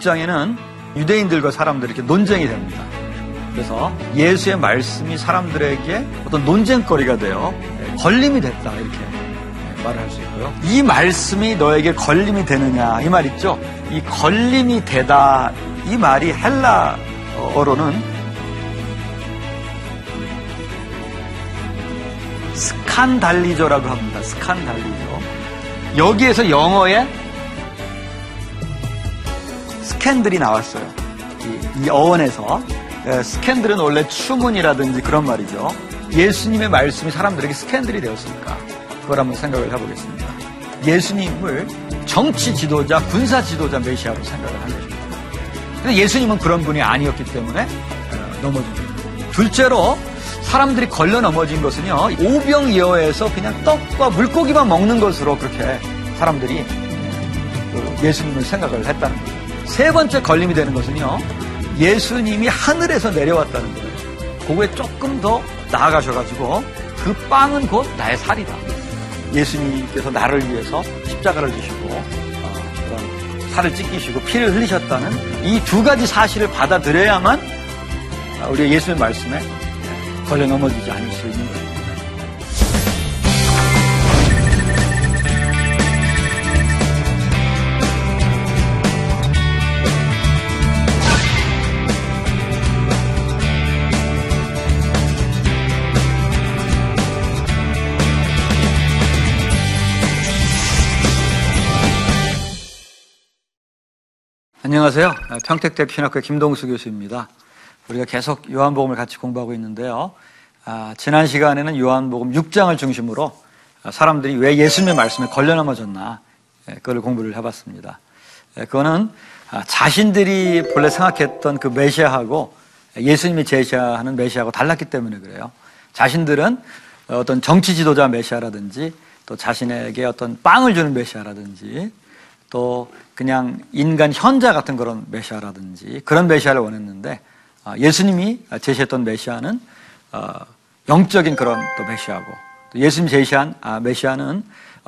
6장에는 유대인들과 사람들이 이렇게 논쟁이 됩니다. 그래서 예수의 말씀이 사람들에게 어떤 논쟁거리가 되어 예, 걸림이 됐다 이렇게 예, 말을 할 수 있고요. 이 말씀이 너에게 걸림이 되느냐 이 말 있죠. 이 걸림이 되다 이 말이 헬라어로는 스칸달리조라고 합니다. 스칸달리조. 여기에서 영어에 스캔들이 나왔어요. 이, 이 어원에서 예, 스캔들은 원래 추문이라든지 그런 말이죠. 예수님의 말씀이 사람들에게 스캔들이 되었으니까 그걸 한번 생각을 해보겠습니다. 예수님을 정치 지도자, 군사 지도자 메시아로 생각을 한 것입니다. 근데 예수님은 그런 분이 아니었기 때문에 어, 넘어진 겁니다. 둘째로 사람들이 걸려 넘어진 것은요 오병이어에서 그냥 떡과 물고기만 먹는 것으로 그렇게 사람들이 그 예수님을 생각을 했다는 거예요. 세 번째 걸림이 되는 것은요, 예수님이 하늘에서 내려왔다는 거예요. 그거에 조금 더 나아가셔가지고, 그 빵은 곧 나의 살이다. 예수님께서 나를 위해서 십자가를 지시고, 어, 살을 찢기시고 피를 흘리셨다는 이 두 가지 사실을 받아들여야만 우리가 예수의 말씀에 걸려 넘어지지 않을 수 있는 거예요. 안녕하세요. 평택대 신학교 김동수 교수입니다. 우리가 계속 요한복음을 같이 공부하고 있는데요. 아, 지난 시간에는 요한복음 6장을 중심으로 사람들이 왜 예수님의 말씀에 걸려 넘어졌나 예, 그걸 공부를 해봤습니다. 예, 그거는 아, 자신들이 본래 생각했던 그 메시아하고 예수님이 제시하는 메시아하고 달랐기 때문에 그래요. 자신들은 어떤 정치 지도자 메시아라든지 또 자신에게 어떤 빵을 주는 메시아라든지 또 그냥 인간 현자 같은 그런 메시아라든지 그런 메시아를 원했는데 아, 예수님이 제시했던 메시아는 어, 영적인 그런 또 메시아고 또 예수님이 제시한 아, 메시아는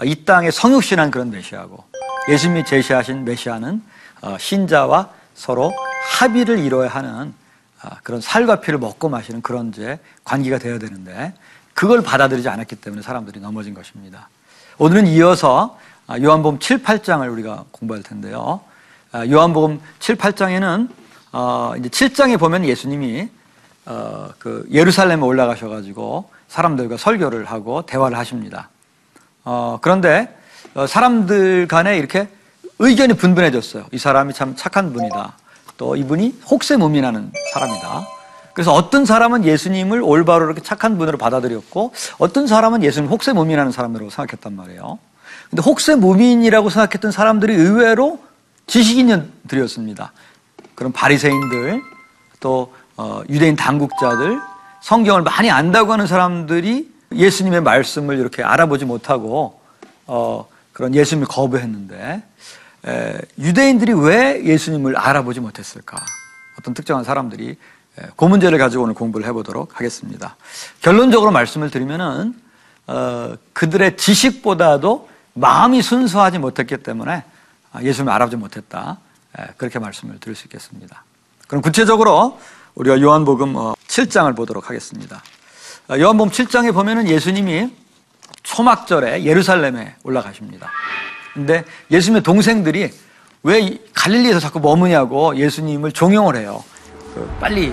이 땅에 성육신한 그런 메시아고 예수님이 제시하신 메시아는 어, 신자와 서로 합의를 이뤄야 하는 아, 그런 살과 피를 먹고 마시는 그런 이제 관계가 되어야 되는데 그걸 받아들이지 않았기 때문에 사람들이 넘어진 것입니다. 오늘은 이어서 아, 요한복음 7, 8장을 우리가 공부할 텐데요. 아, 요한복음 7, 8장에는 어, 이제 7장에 보면 예수님이 어, 그 예루살렘에 올라가셔 가지고 사람들과 설교를 하고 대화를 하십니다. 어, 그런데 사람들 간에 이렇게 의견이 분분해졌어요. 이 사람이 참 착한 분이다. 또 이분이 혹세무민하는 사람이다. 그래서 어떤 사람은 예수님을 올바로 이렇게 착한 분으로 받아들였고 어떤 사람은 예수님 혹세무민하는 사람으로 생각했단 말이에요. 근데 혹세 무민이라고 생각했던 사람들이 의외로 지식인들이었습니다. 그런 바리새인들 또 어, 유대인 당국자들 성경을 많이 안다고 하는 사람들이 예수님의 말씀을 이렇게 알아보지 못하고 어, 그런 예수님을 거부했는데 에, 유대인들이 왜 예수님을 알아보지 못했을까? 어떤 특정한 사람들이 에, 그 문제를 가지고 오늘 공부를 해보도록 하겠습니다. 결론적으로 말씀을 드리면은 어, 그들의 지식보다도 마음이 순수하지 못했기 때문에 예수님을 알아보지 못했다. 그렇게 말씀을 드릴 수 있겠습니다. 그럼 구체적으로 우리가 요한복음 7장을 보도록 하겠습니다. 요한복음 7장에 보면은 예수님이 초막절에 예루살렘에 올라가십니다. 근데 예수님의 동생들이 왜 갈릴리에서 자꾸 머무냐고 예수님을 종용을 해요. 그 빨리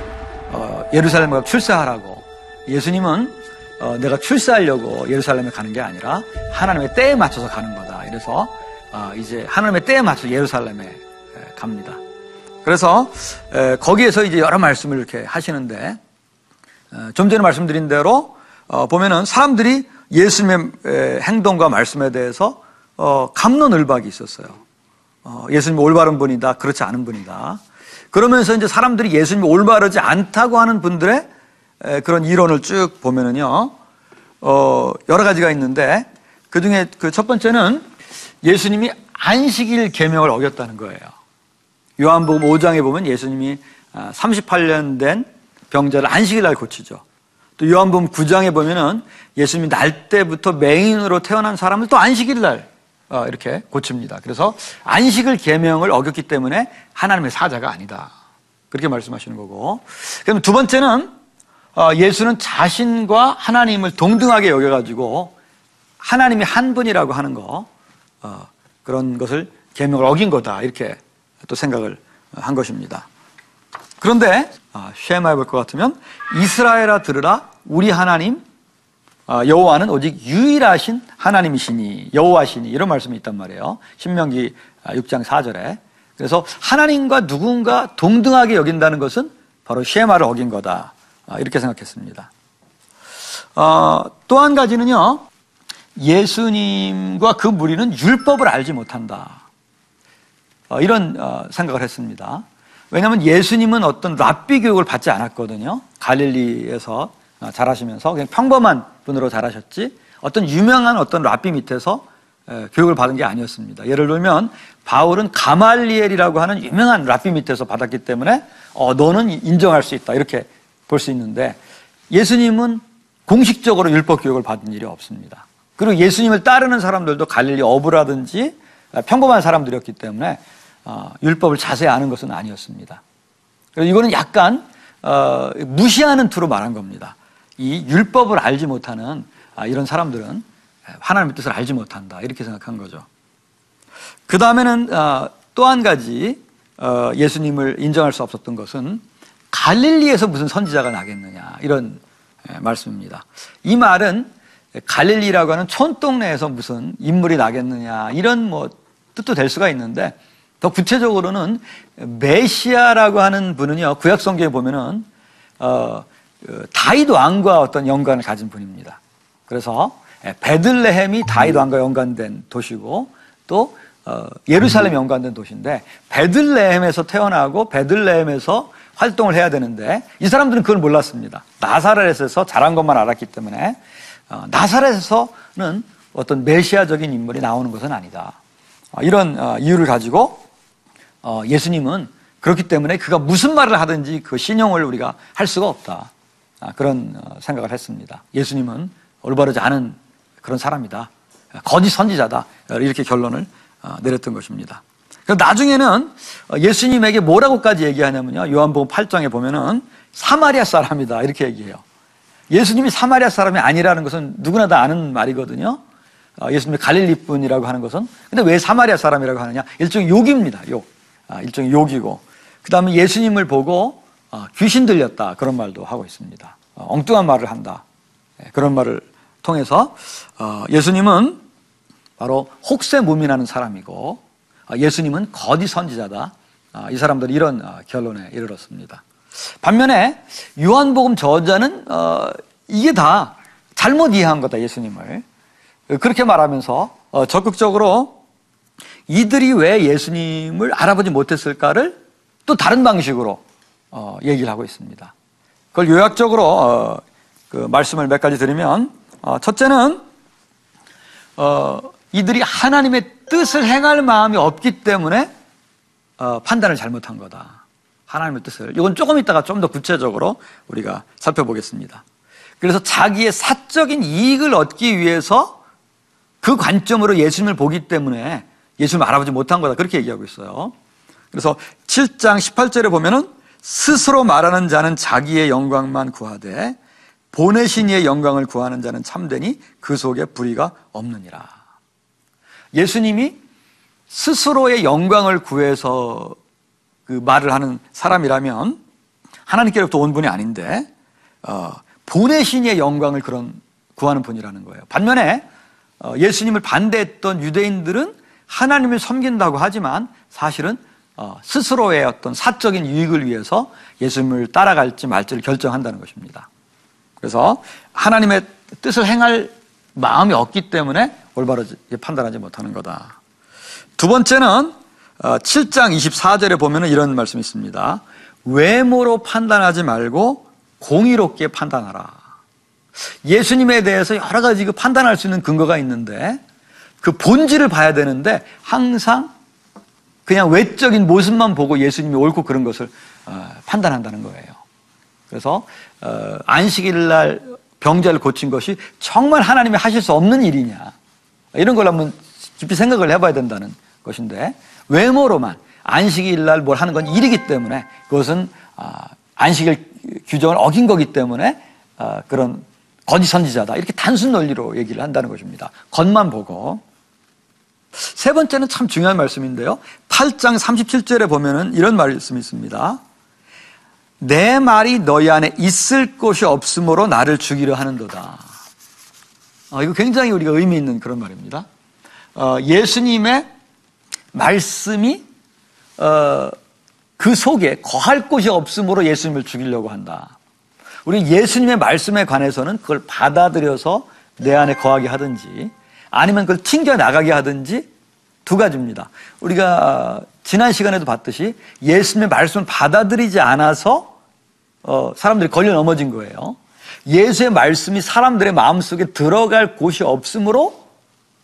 예루살렘에 가 출세하라고. 예수님은 어, 내가 출세하려고 예루살렘에 가는 게 아니라 하나님의 때에 맞춰서 가는 거다. 이래서 어, 이제 하나님의 때에 맞춰서 예루살렘에 에, 갑니다. 그래서 에, 거기에서 이제 여러 말씀을 이렇게 하시는데 어, 좀 전에 말씀드린 대로 어, 보면은 사람들이 예수님의 에, 행동과 말씀에 대해서 어, 감론을박이 있었어요. 어, 예수님이 올바른 분이다, 그렇지 않은 분이다. 그러면서 이제 사람들이 예수님이 올바르지 않다고 하는 분들의 에, 그런 이론을 쭉 보면은요, 어, 여러 가지가 있는데 그 중에 그 첫 번째는 예수님이 안식일 계명을 어겼다는 거예요. 요한복음 5장에 보면 예수님이 38년 된 병자를 안식일 날 고치죠. 또 요한복음 9장에 보면은 예수님이 날 때부터 맹인으로 태어난 사람을 또 안식일 날 어, 이렇게 고칩니다. 그래서 안식을 계명을 어겼기 때문에 하나님의 사자가 아니다. 그렇게 말씀하시는 거고. 그럼 두 번째는 어, 예수는 자신과 하나님을 동등하게 여겨가지고 하나님이 한 분이라고 하는 거 어, 그런 것을 계명을 어긴 거다. 이렇게 또 생각을 한 것입니다. 그런데 아, 쉐마 해 볼 것 같으면 이스라엘아 들으라. 우리 하나님 아, 여호와는 오직 유일하신 하나님이시니 여호와시니. 이런 말씀이 있단 말이에요. 신명기 6장 4절에. 그래서 하나님과 누군가 동등하게 여긴다는 것은 바로 쉐마를 어긴 거다. 아, 이렇게 생각했습니다. 어, 또한 가지는요 예수님과 그 무리는 율법을 알지 못한다 어, 이런 어, 생각을 했습니다. 왜냐하면 예수님은 어떤 랍비 교육을 받지 않았거든요. 갈릴리에서 어, 자라시면서 그냥 평범한 분으로 자라셨지 어떤 유명한 어떤 랍비 밑에서 교육을 받은 게 아니었습니다. 예를 들면 바울은 가말리엘이라고 하는 유명한 랍비 밑에서 받았기 때문에 어, 너는 인정할 수 있다 이렇게 볼 수 있는데 예수님은 공식적으로 율법 교육을 받은 일이 없습니다. 그리고 예수님을 따르는 사람들도 갈릴리 어부라든지 평범한 사람들이었기 때문에 어, 율법을 자세히 아는 것은 아니었습니다. 그래서 이거는 약간 어, 무시하는 투로 말한 겁니다. 이 율법을 알지 못하는 아, 이런 사람들은 하나님의 뜻을 알지 못한다 이렇게 생각한 거죠. 그 다음에는 어, 또한 가지 어, 예수님을 인정할 수 없었던 것은 갈릴리에서 무슨 선지자가 나겠느냐 이런 예, 말씀입니다. 이 말은 갈릴리라고 하는 촌동네에서 무슨 인물이 나겠느냐 이런 뭐 뜻도 될 수가 있는데 더 구체적으로는 메시아라고 하는 분은요 구약 성경에 보면은 어, 그 다윗 왕과 어떤 연관을 가진 분입니다. 그래서 베들레헴이 다윗 왕과 연관된 도시고 또 어, 예루살렘 연관된 도시인데 베들레헴에서 태어나고 베들레헴에서 활동을 해야 되는데 이 사람들은 그걸 몰랐습니다. 나사렛에서 자란 것만 알았기 때문에 어, 나사렛에서는 어떤 메시아적인 인물이 나오는 것은 아니다. 어, 이런 어, 이유를 가지고 어, 예수님은 그렇기 때문에 그가 무슨 말을 하든지 그 신용을 우리가 할 수가 없다. 아, 그런 어, 생각을 했습니다. 예수님은 올바르지 않은 그런 사람이다. 거짓 선지자다. 이렇게 결론을 어, 내렸던 것입니다. 나중에는 예수님에게 뭐라고까지 얘기하냐면요. 요한복음 8장에 보면은 사마리아 사람이다. 이렇게 얘기해요. 예수님이 사마리아 사람이 아니라는 것은 누구나 다 아는 말이거든요. 예수님이 갈릴리 분이라고 하는 것은. 근데 왜 사마리아 사람이라고 하느냐? 일종의 욕입니다. 욕. 아, 일종의 욕이고. 그 다음에 예수님을 보고 어, 귀신 들렸다. 그런 말도 하고 있습니다. 어, 엉뚱한 말을 한다. 예, 그런 말을 통해서 어, 예수님은 바로 혹세무민하는 사람이고 예수님은 거짓 선지자다. 이 사람들이 이런 결론에 이르렀습니다. 반면에 요한복음 저자는 이게 다 잘못 이해한 거다 예수님을 그렇게 말하면서 적극적으로 이들이 왜 예수님을 알아보지 못했을까를 또 다른 방식으로 얘기를 하고 있습니다. 그걸 요약적으로 어, 그 말씀을 몇 가지 드리면 어, 첫째는 어, 이들이 하나님의 뜻을 행할 마음이 없기 때문에 어, 판단을 잘못한 거다. 하나님의 뜻을. 이건 조금 있다가 좀 더 구체적으로 우리가 살펴보겠습니다. 그래서 자기의 사적인 이익을 얻기 위해서 그 관점으로 예수님을 보기 때문에 예수님을 알아보지 못한 거다. 그렇게 얘기하고 있어요. 그래서 7장 18절에 보면은 스스로 말하는 자는 자기의 영광만 구하되 보내신 이의 영광을 구하는 자는 참되니 그 속에 불의가 없느니라. 예수님이 스스로의 영광을 구해서 그 말을 하는 사람이라면 하나님께로부터 온 분이 아닌데 어, 보내신 이의 영광을 그런 구하는 분이라는 거예요. 반면에 어, 예수님을 반대했던 유대인들은 하나님을 섬긴다고 하지만 사실은 어, 스스로의 어떤 사적인 유익을 위해서 예수님을 따라갈지 말지를 결정한다는 것입니다. 그래서 하나님의 뜻을 행할 마음이 없기 때문에 올바르게 판단하지 못하는 거다. 두 번째는 7장 24절에 보면 이런 말씀이 있습니다. 외모로 판단하지 말고 공의롭게 판단하라. 예수님에 대해서 여러 가지 그 판단할 수 있는 근거가 있는데 그 본질을 봐야 되는데 항상 그냥 외적인 모습만 보고 예수님이 옳고 그런 것을 어, 판단한다는 거예요. 그래서 어, 안식일 날 병자를 고친 것이 정말 하나님이 하실 수 없는 일이냐 이런 걸 한번 깊이 생각을 해봐야 된다는 것인데 외모로만 안식일 날 뭘 하는 건 일이기 때문에 그것은 아, 안식일 규정을 어긴 거기 때문에 아, 그런 거짓 선지자다 이렇게 단순 논리로 얘기를 한다는 것입니다. 겉만 보고 세 번째는 참 중요한 말씀인데요. 8장 37절에 보면은 이런 말씀이 있습니다. 내 말이 너희 안에 있을 곳이 없으므로 나를 죽이려 하는도다. 어, 이거 굉장히 우리가 의미 있는 그런 말입니다. 어, 예수님의 말씀이 어, 그 속에 거할 곳이 없으므로 예수님을 죽이려고 한다. 우리 예수님의 말씀에 관해서는 그걸 받아들여서 내 안에 거하게 하든지 아니면 그걸 튕겨 나가게 하든지 두 가지입니다. 우리가 지난 시간에도 봤듯이 예수님의 말씀을 받아들이지 않아서 어, 사람들이 걸려 넘어진 거예요. 예수의 말씀이 사람들의 마음속에 들어갈 곳이 없으므로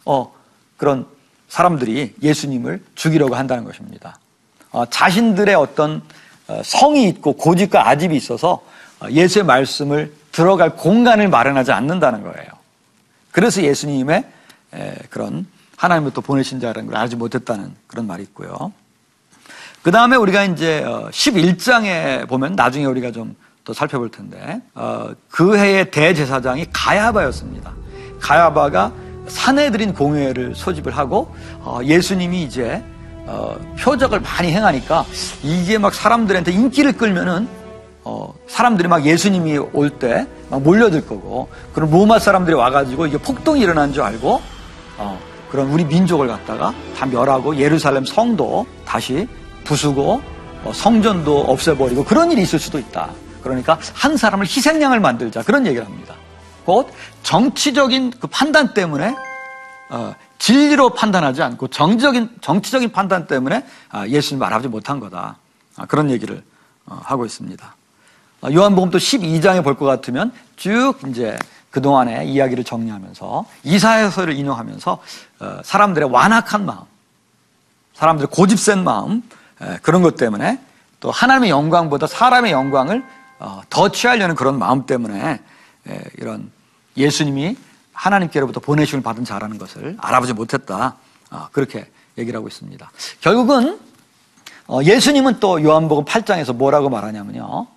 어, 그런 사람들이 예수님을 죽이려고 한다는 것입니다. 어, 자신들의 어떤 어, 성이 있고 고집과 아집이 있어서 어, 예수의 말씀을 들어갈 공간을 마련하지 않는다는 거예요. 그래서 예수님의 에, 그런 하나님부터 보내신 자라는 걸 알지 못했다는 그런 말이 있고요. 그 다음에 우리가 이제 11장에 보면 나중에 우리가 좀 더 살펴볼 텐데 어, 그 해의 대제사장이 가야바였습니다. 가야바가 사내들인 공회를 소집을 하고 어, 예수님이 이제 어, 표적을 많이 행하니까 이게 막 사람들한테 인기를 끌면은 어, 사람들이 막 예수님이 올 때 막 몰려들 거고 그럼 로마 사람들이 와가지고 이게 폭동이 일어난 줄 알고 어, 그런 우리 민족을 갖다가 다 멸하고 예루살렘 성도 다시 부수고 어, 성전도 없애버리고 그런 일이 있을 수도 있다. 그러니까 한 사람을 희생양을 만들자 그런 얘기를 합니다. 곧 정치적인 그 판단 때문에 어, 진리로 판단하지 않고 정적인 정치적인 판단 때문에 아, 예수님 말하지 못한 거다. 아, 그런 얘기를 어, 하고 있습니다. 어, 요한복음도 12장에 볼 것 같으면 쭉 이제 그동안의 이야기를 정리하면서 이사야서를 인용하면서 어, 사람들의 완악한 마음, 사람들의 고집센 마음 에, 그런 것 때문에 또 하나님의 영광보다 사람의 영광을 어, 더 취하려는 그런 마음 때문에 에, 이런 예수님이 하나님께로부터 보내심을 받은 자라는 것을 알아보지 못했다. 어, 그렇게 얘기를 하고 있습니다. 결국은 어, 예수님은 또 요한복음 8장에서 뭐라고 말하냐면요.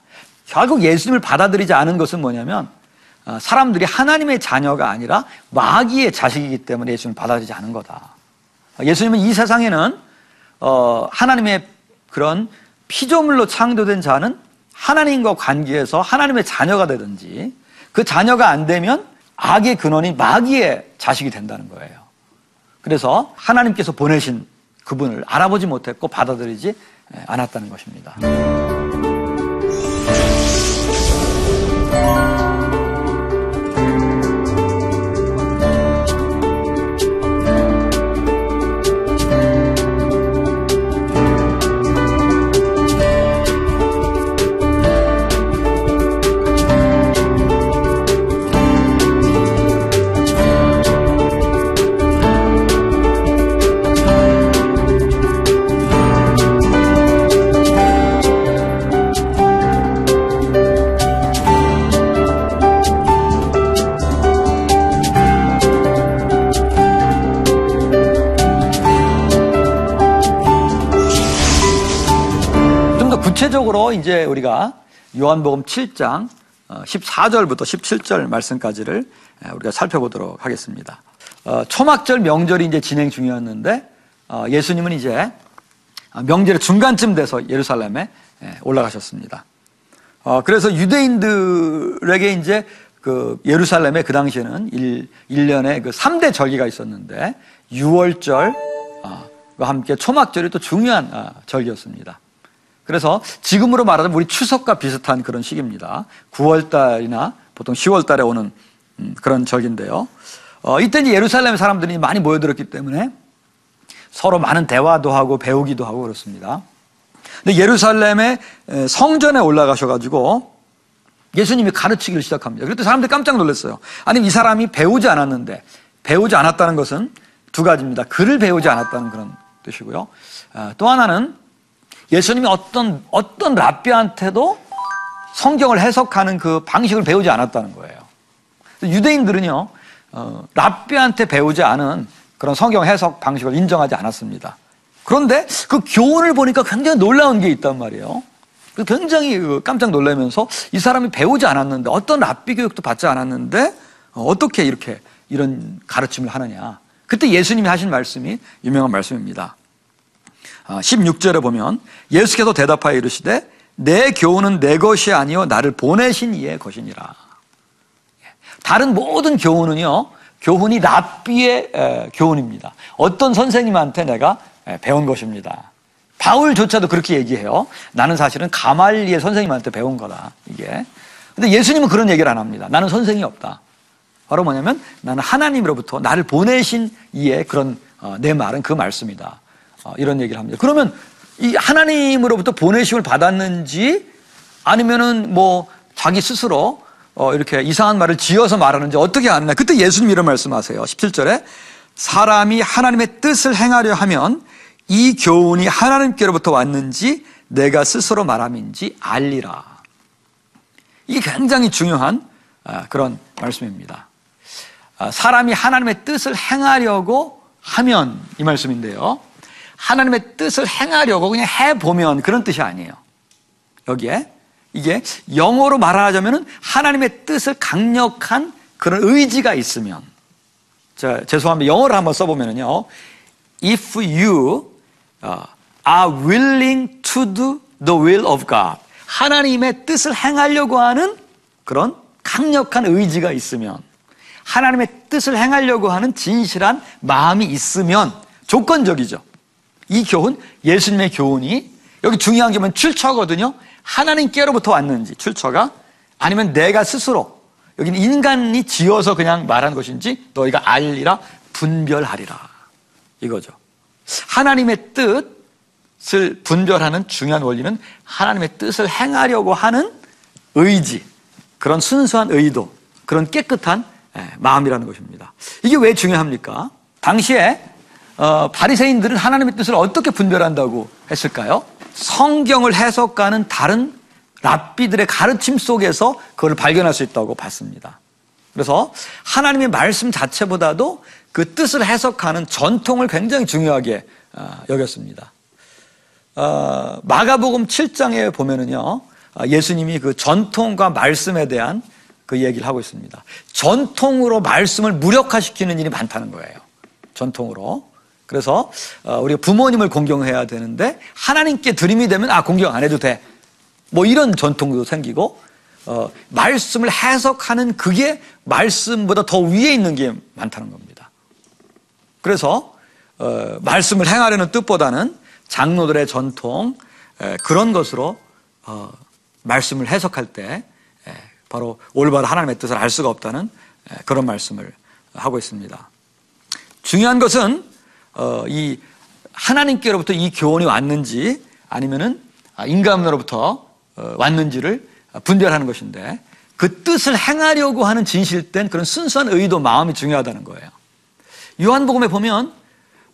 결국 예수님을 받아들이지 않은 것은 뭐냐면 어, 사람들이 하나님의 자녀가 아니라 마귀의 자식이기 때문에 예수님을 받아들이지 않은 거다. 어, 예수님은 이 세상에는 어, 하나님의 그런 피조물로 창조된 자는 하나님과 관계에서 하나님의 자녀가 되든지 그 자녀가 안 되면 악의 근원이 마귀의 자식이 된다는 거예요. 그래서 하나님께서 보내신 그분을 알아보지 못했고 받아들이지 않았다는 것입니다. 구체적으로 이제 우리가 요한복음 7장 14절부터 17절 말씀까지를 우리가 살펴보도록 하겠습니다. 어, 초막절 명절이 이제 진행 중이었는데 어, 예수님은 이제 명절의 중간쯤 돼서 예루살렘에 올라가셨습니다. 어, 그래서 유대인들에게 이제 그 예루살렘에 그 당시에는 일, 1년에 그 3대 절기가 있었는데 6월절, 과 함께 초막절이 또 중요한 아, 절기였습니다. 그래서 지금으로 말하자면 우리 추석과 비슷한 그런 시기입니다. 9월 달이나 보통 10월 달에 오는 음, 그런 절기인데요. 어, 이때 이제 예루살렘 사람들이 많이 모여들었기 때문에 서로 많은 대화도 하고 배우기도 하고 그렇습니다. 근데 예루살렘의 에, 성전에 올라가셔가지고 예수님이 가르치기를 시작합니다. 그랬더니 사람들이 깜짝 놀랐어요. 아니, 이 사람이 배우지 않았는데, 배우지 않았다는 것은 두 가지입니다. 글을 배우지 않았다는 그런 뜻이고요. 아, 또 하나는 예수님이 어떤, 어떤 랍비한테도 성경을 해석하는 그 방식을 배우지 않았다는 거예요. 유대인들은요, 어, 랍비한테 배우지 않은 그런 성경 해석 방식을 인정하지 않았습니다. 그런데 그 교훈을 보니까 굉장히 놀라운 게 있단 말이에요. 그래서 굉장히 그 깜짝 놀라면서 이 사람이 배우지 않았는데 어떤 랍비 교육도 받지 않았는데 어, 어떻게 이렇게 이런 가르침을 하느냐. 그때 예수님이 하신 말씀이 유명한 말씀입니다. 16절에 보면 예수께서 대답하여 이르시되 내 교훈은 내 것이 아니요 나를 보내신 이의 것이니라. 다른 모든 교훈은요 교훈이 랍비의 에, 교훈입니다. 어떤 선생님한테 내가 에, 배운 것입니다. 바울조차도 그렇게 얘기해요. 나는 사실은 가말리의 선생님한테 배운 거다. 이게. 근데 예수님은 그런 얘기를 안 합니다. 나는 선생이 없다. 바로 뭐냐면 나는 하나님으로부터 나를 보내신 이의 그런 어, 내 말은 그 말씀이다. 어, 이런 얘기를 합니다. 그러면 이 하나님으로부터 보내심을 받았는지 아니면은 뭐 자기 스스로 어, 이렇게 이상한 말을 지어서 말하는지 어떻게 아느냐. 그때 예수님 이런 말씀하세요. 17절에 사람이 하나님의 뜻을 행하려 하면 이 교훈이 하나님께로부터 왔는지 내가 스스로 말함인지 알리라. 이게 굉장히 중요한 아, 그런 말씀입니다. 아, 사람이 하나님의 뜻을 행하려고 하면 이 말씀인데요. 하나님의 뜻을 행하려고 그냥 해보면 그런 뜻이 아니에요. 여기에 이게 영어로 말하자면 하나님의 뜻을 강력한 그런 의지가 있으면 자, 죄송합니다. 영어를 한번 써보면요. If you are willing to do the will of God. 하나님의 뜻을 행하려고 하는 그런 강력한 의지가 있으면 하나님의 뜻을 행하려고 하는 진실한 마음이 있으면 조건적이죠. 이 교훈, 예수님의 교훈이 여기 중요한 게 뭐냐면 출처거든요. 하나님께로부터 왔는지 출처가 아니면 내가 스스로 여기는 인간이 지어서 그냥 말한 것인지 너희가 알리라 분별하리라 이거죠. 하나님의 뜻을 분별하는 중요한 원리는 하나님의 뜻을 행하려고 하는 의지, 그런 순수한 의도, 그런 깨끗한 예, 마음이라는 것입니다. 이게 왜 중요합니까? 당시에 어, 바리새인들은 하나님의 뜻을 어떻게 분별한다고 했을까요? 성경을 해석하는 다른 랍비들의 가르침 속에서 그걸 발견할 수 있다고 봤습니다. 그래서 하나님의 말씀 자체보다도 그 뜻을 해석하는 전통을 굉장히 중요하게 어, 여겼습니다. 어, 마가복음 7장에 보면은요, 어, 예수님이 그 전통과 말씀에 대한 그 얘기를 하고 있습니다. 전통으로 말씀을 무력화시키는 일이 많다는 거예요. 전통으로. 그래서 우리가 부모님을 공경해야 되는데 하나님께 드림이 되면 아 공경 안 해도 돼. 뭐 이런 전통도 생기고 어, 말씀을 해석하는 그게 말씀보다 더 위에 있는 게 많다는 겁니다. 그래서 어, 말씀을 행하려는 뜻보다는 장로들의 전통 에, 그런 것으로 어, 말씀을 해석할 때 에, 바로 올바른 하나님의 뜻을 알 수가 없다는 에, 그런 말씀을 하고 있습니다. 중요한 것은 어, 이 하나님께로부터 이 교훈이 왔는지 아니면은 인간으로부터 어, 왔는지를 분별하는 것인데 그 뜻을 행하려고 하는 진실된 그런 순수한 의도 마음이 중요하다는 거예요. 요한복음에 보면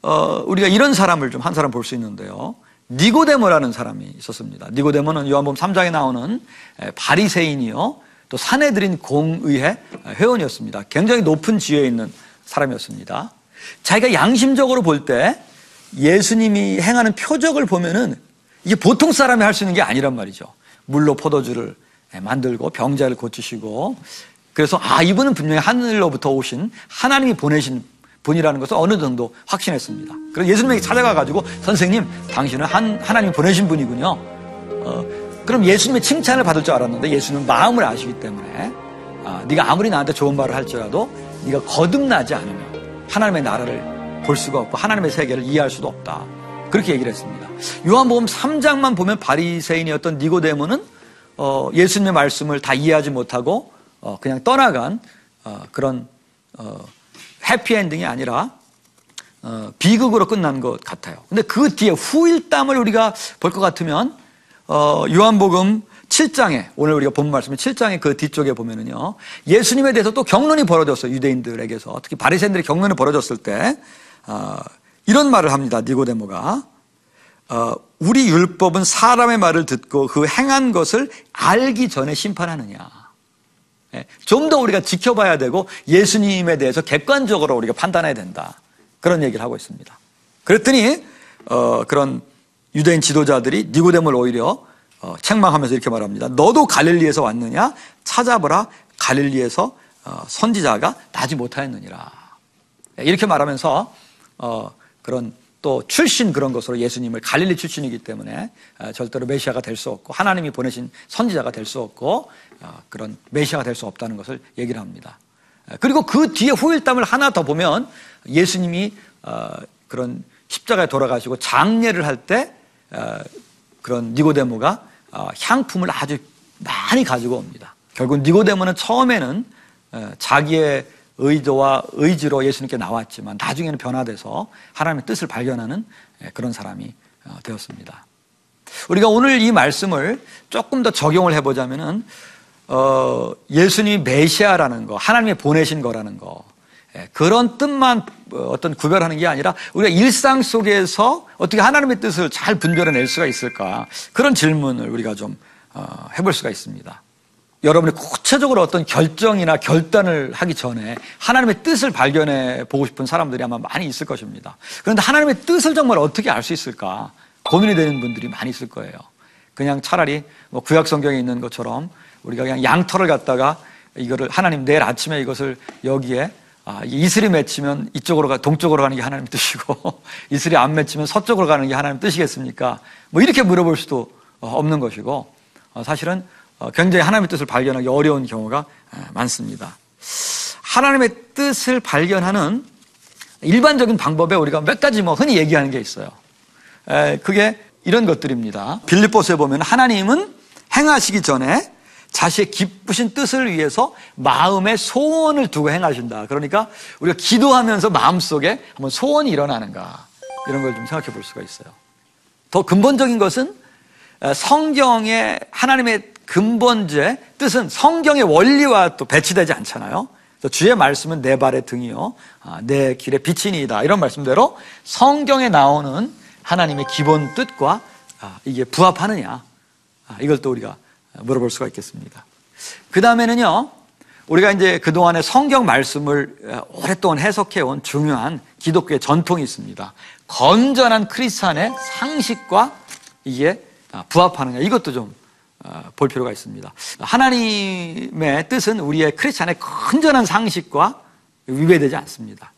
어, 우리가 이런 사람을 좀 한 사람 볼 수 있는데요. 니고데모라는 사람이 있었습니다. 니고데모는 요한복음 3장에 나오는 바리새인이요. 또 사내들인 공의회 회원이었습니다. 굉장히 높은 지위에 있는 사람이었습니다. 자기가 양심적으로 볼 때 예수님이 행하는 표적을 보면은 이게 보통 사람이 할 수 있는 게 아니란 말이죠. 물로 포도주를 만들고 병자를 고치시고 그래서 아 이분은 분명히 하늘로부터 오신 하나님이 보내신 분이라는 것을 어느 정도 확신했습니다. 그래서 예수님에게 찾아가 가지고 선생님 당신은 한, 하나님이 보내신 분이군요. 어, 그럼 예수님의 칭찬을 받을 줄 알았는데 예수는 마음을 아시기 때문에 아, 네가 아무리 나한테 좋은 말을 할지라도 네가 거듭나지 않으면 하나님의 나라를 볼 수가 없고 하나님의 세계를 이해할 수도 없다. 그렇게 얘기를 했습니다. 요한복음 3장만 보면 바리새인이었던 니고데모는 어, 예수님의 말씀을 다 이해하지 못하고 어, 그냥 떠나간 어, 그런 해피엔딩이 아니라 어, 비극으로 끝난 것 같아요. 근데 그 뒤에 후일담을 우리가 볼 것 같으면 어, 요한복음 7장에 오늘 우리가 본 말씀은 7장의 그 뒤쪽에 보면은요 예수님에 대해서 또 경론이 벌어졌어요. 유대인들에게서. 특히 바리새인들의 경론이 벌어졌을 때 어, 이런 말을 합니다. 니고데모가. 어, 우리 율법은 사람의 말을 듣고 그 행한 것을 알기 전에 심판하느냐. 예, 좀더 우리가 지켜봐야 되고 예수님에 대해서 객관적으로 우리가 판단해야 된다. 그런 얘기를 하고 있습니다. 그랬더니 어, 그런 유대인 지도자들이 니고데모를 오히려 어, 책망하면서 이렇게 말합니다. 너도 갈릴리에서 왔느냐? 찾아보라. 갈릴리에서 어, 선지자가 나지 못하였느니라. 예, 이렇게 말하면서 어, 그런 또 출신 그런 것으로 예수님을 갈릴리 출신이기 때문에 어, 절대로 메시아가 될 수 없고 하나님이 보내신 선지자가 될 수 없고 어, 그런 메시아가 될 수 없다는 것을 얘기를 합니다. 예, 그리고 그 뒤에 후일담을 하나 더 보면 예수님이 어, 그런 십자가에 돌아가시고 장례를 할 때 그런 니고데모가 어, 향품을 아주 많이 가지고 옵니다. 결국 니고데모는 처음에는 어, 자기의 의도와 의지로 예수님께 나왔지만 나중에는 변화돼서 하나님의 뜻을 발견하는 예, 그런 사람이 어, 되었습니다. 우리가 오늘 이 말씀을 조금 더 적용을 해보자면은 어, 예수님이 메시아라는 거, 하나님이 보내신 거라는 거, 예, 그런 뜻만 어떤 구별하는 게 아니라 우리가 일상 속에서 어떻게 하나님의 뜻을 잘 분별해낼 수가 있을까 그런 질문을 우리가 좀 어, 해볼 수가 있습니다. 여러분이 구체적으로 어떤 결정이나 결단을 하기 전에 하나님의 뜻을 발견해 보고 싶은 사람들이 아마 많이 있을 것입니다. 그런데 하나님의 뜻을 정말 어떻게 알 수 있을까 고민이 되는 분들이 많이 있을 거예요. 그냥 차라리 뭐 구약 성경에 있는 것처럼 우리가 그냥 양털을 갖다가 이거를 하나님 내일 아침에 이것을 여기에 아, 이슬이 맺히면 이쪽으로 가, 동쪽으로 가는 게 하나님 뜻이고, 이슬이 안 맺히면 서쪽으로 가는 게 하나님 뜻이겠습니까? 뭐 이렇게 물어볼 수도 어, 없는 것이고, 어, 사실은 어, 굉장히 하나님의 뜻을 발견하기 어려운 경우가 많습니다. 하나님의 뜻을 발견하는 일반적인 방법에 우리가 몇 가지 뭐 흔히 얘기하는 게 있어요. 그게 이런 것들입니다. 빌립보스에 보면 하나님은 행하시기 전에 자신의 기쁘신 뜻을 위해서 마음의 소원을 두고 행하신다. 그러니까 우리가 기도하면서 마음속에 한번 소원이 일어나는가. 이런 걸 좀 생각해 볼 수가 있어요. 더 근본적인 것은 성경의 하나님의 근본제 뜻은 성경의 원리와 또 배치되지 않잖아요. 주의 말씀은 내 발의 등이요. 아, 내 길의 빛이니이다. 이런 말씀대로 성경에 나오는 하나님의 기본 뜻과 아, 이게 부합하느냐. 아, 이걸 또 우리가 물어볼 수가 있겠습니다. 그 다음에는요, 우리가 이제 그동안에 성경 말씀을 오랫동안 해석해온 중요한 기독교의 전통이 있습니다. 건전한 크리스찬의 상식과 이게 부합하느냐, 이것도 좀 볼 필요가 있습니다. 하나님의 뜻은 우리의 크리스찬의 건전한 상식과 위배되지 않습니다.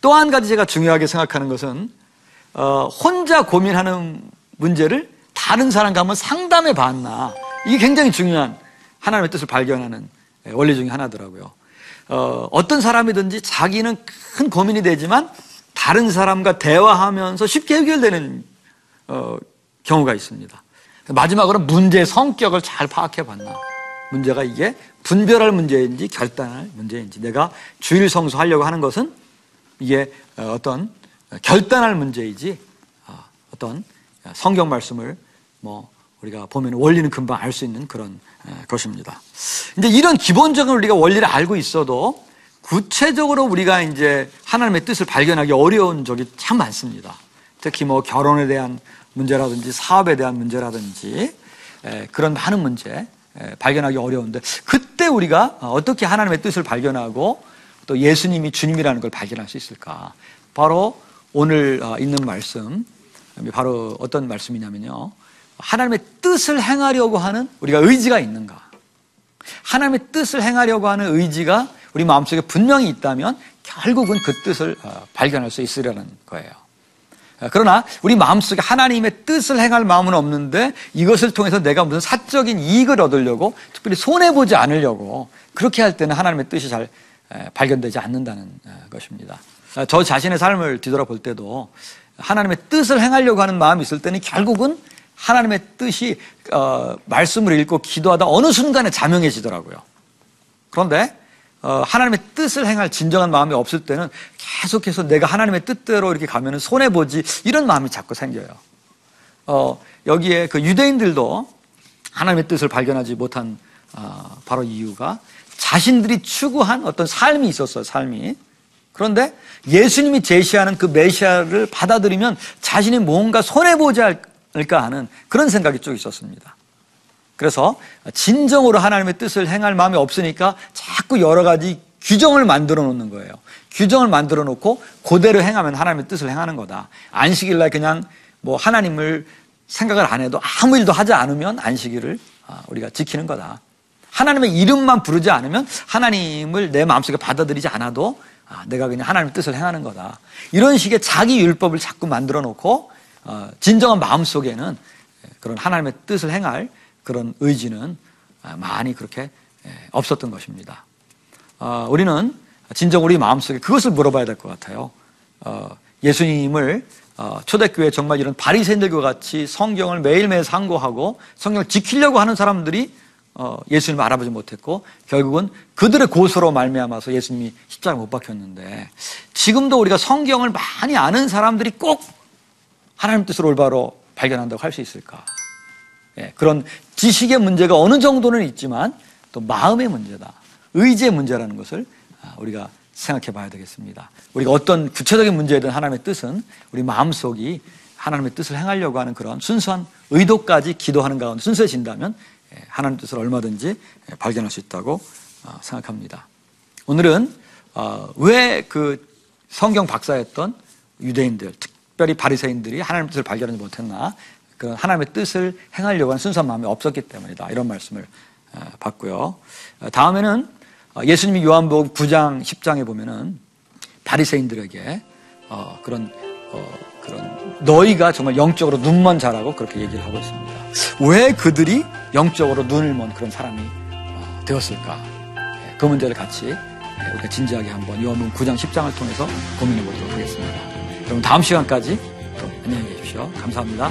또 한 가지 제가 중요하게 생각하는 것은 어, 혼자 고민하는 문제를 다른 사람과 한번 상담해 봤나 이게 굉장히 중요한 하나님의 뜻을 발견하는 원리 중에 하나더라고요. 어, 어떤 사람이든지 자기는 큰 고민이 되지만 다른 사람과 대화하면서 쉽게 해결되는 어, 경우가 있습니다. 마지막으로 문제의 성격을 잘 파악해 봤나. 문제가 이게 분별할 문제인지 결단할 문제인지 내가 주일 성수하려고 하는 것은 이게 어떤 결단할 문제이지 어, 어떤 성경 말씀을 뭐 우리가 보면 원리는 금방 알 수 있는 그런 것입니다. 이제 이런 기본적인 우리가 원리를 알고 있어도 구체적으로 우리가 이제 하나님의 뜻을 발견하기 어려운 적이 참 많습니다. 특히 뭐 결혼에 대한 문제라든지 사업에 대한 문제라든지 그런 많은 문제 발견하기 어려운데 그때 우리가 어떻게 하나님의 뜻을 발견하고 또 예수님이 주님이라는 걸 발견할 수 있을까? 바로 오늘 어, 있는 말씀, 바로 어떤 말씀이냐면요. 하나님의 뜻을 행하려고 하는 우리가 의지가 있는가? 하나님의 뜻을 행하려고 하는 의지가 우리 마음속에 분명히 있다면 결국은 그 뜻을 어, 발견할 수 있으려는 거예요. 어, 그러나 우리 마음속에 하나님의 뜻을 행할 마음은 없는데 이것을 통해서 내가 무슨 사적인 이익을 얻으려고 특별히 손해보지 않으려고 그렇게 할 때는 하나님의 뜻이 잘 발견되지 않는다는 어, 것입니다. 저 자신의 삶을 뒤돌아볼 때도 하나님의 뜻을 행하려고 하는 마음이 있을 때는 결국은 하나님의 뜻이 어, 말씀을 읽고 기도하다 어느 순간에 자명해지더라고요. 그런데 어, 하나님의 뜻을 행할 진정한 마음이 없을 때는 계속해서 내가 하나님의 뜻대로 이렇게 가면 손해 보지 이런 마음이 자꾸 생겨요. 어, 여기에 그 유대인들도 하나님의 뜻을 발견하지 못한 어, 바로 이유가 자신들이 추구한 어떤 삶이 있었어요, 삶이. 그런데 예수님이 제시하는 그 메시아를 받아들이면 자신이 뭔가 손해 보지 않을까 하는 그런 생각이 쭉 있었습니다. 그래서 진정으로 하나님의 뜻을 행할 마음이 없으니까 자꾸 여러 가지 규정을 만들어 놓는 거예요. 규정을 만들어 놓고 그대로 행하면 하나님의 뜻을 행하는 거다. 안식일 날 그냥 뭐 하나님을 생각을 안 해도 아무 일도 하지 않으면 안식일을 아, 우리가 지키는 거다. 하나님의 이름만 부르지 않으면 하나님을 내 마음속에 받아들이지 않아도 아, 내가 그냥 하나님의 뜻을 행하는 거다. 이런 식의 자기 율법을 자꾸 만들어 놓고 어, 진정한 마음 속에는 그런 하나님의 뜻을 행할 그런 의지는 아, 많이 그렇게 예, 없었던 것입니다. 어, 우리는 진정 우리 마음 속에 그것을 물어봐야 될 것 같아요. 어, 예수님을 어, 초대교회 정말 이런 바리새인들과 같이 성경을 매일매일 상고하고 성경을 지키려고 하는 사람들이 어, 예수님을 알아보지 못했고 결국은 그들의 고소로 말미암아서 예수님이 십자가 못 박혔는데 지금도 우리가 성경을 많이 아는 사람들이 꼭 하나님 뜻을 올바로 발견한다고 할 수 있을까? 예, 그런 지식의 문제가 어느 정도는 있지만 또 마음의 문제다. 의지의 문제라는 것을 아, 우리가 생각해 봐야 되겠습니다. 우리가 어떤 구체적인 문제든 하나님의 뜻은 우리 마음속이 하나님의 뜻을 행하려고 하는 그런 순수한 의도까지 기도하는 가운데 순수해진다면 예, 하나님 뜻을 얼마든지 예, 발견할 수 있다고 어, 생각합니다. 오늘은 어, 왜그 성경 박사였던 유대인들, 특별히 바리새인들이 하나님 뜻을 발견하지 못했나? 그 하나님의 뜻을 행하려고 하는 순수한 마음이 없었기 때문이다. 이런 말씀을 어, 받고요. 다음에는 예수님이 요한복음 9장, 10장에 보면은 바리새인들에게 그런 그런 너희가 정말 영적으로 눈먼 자라고 그렇게 얘기를 하고 있습니다. 왜 그들이 영적으로 눈을 먼 그런 사람이 어, 되었을까? 예, 그 문제를 같이 예, 우리가 진지하게 한번 요한복음 9장 10장을 통해서 고민해 보도록 하겠습니다. 여러분 다음 시간까지 또 안녕히 계십시오. 감사합니다.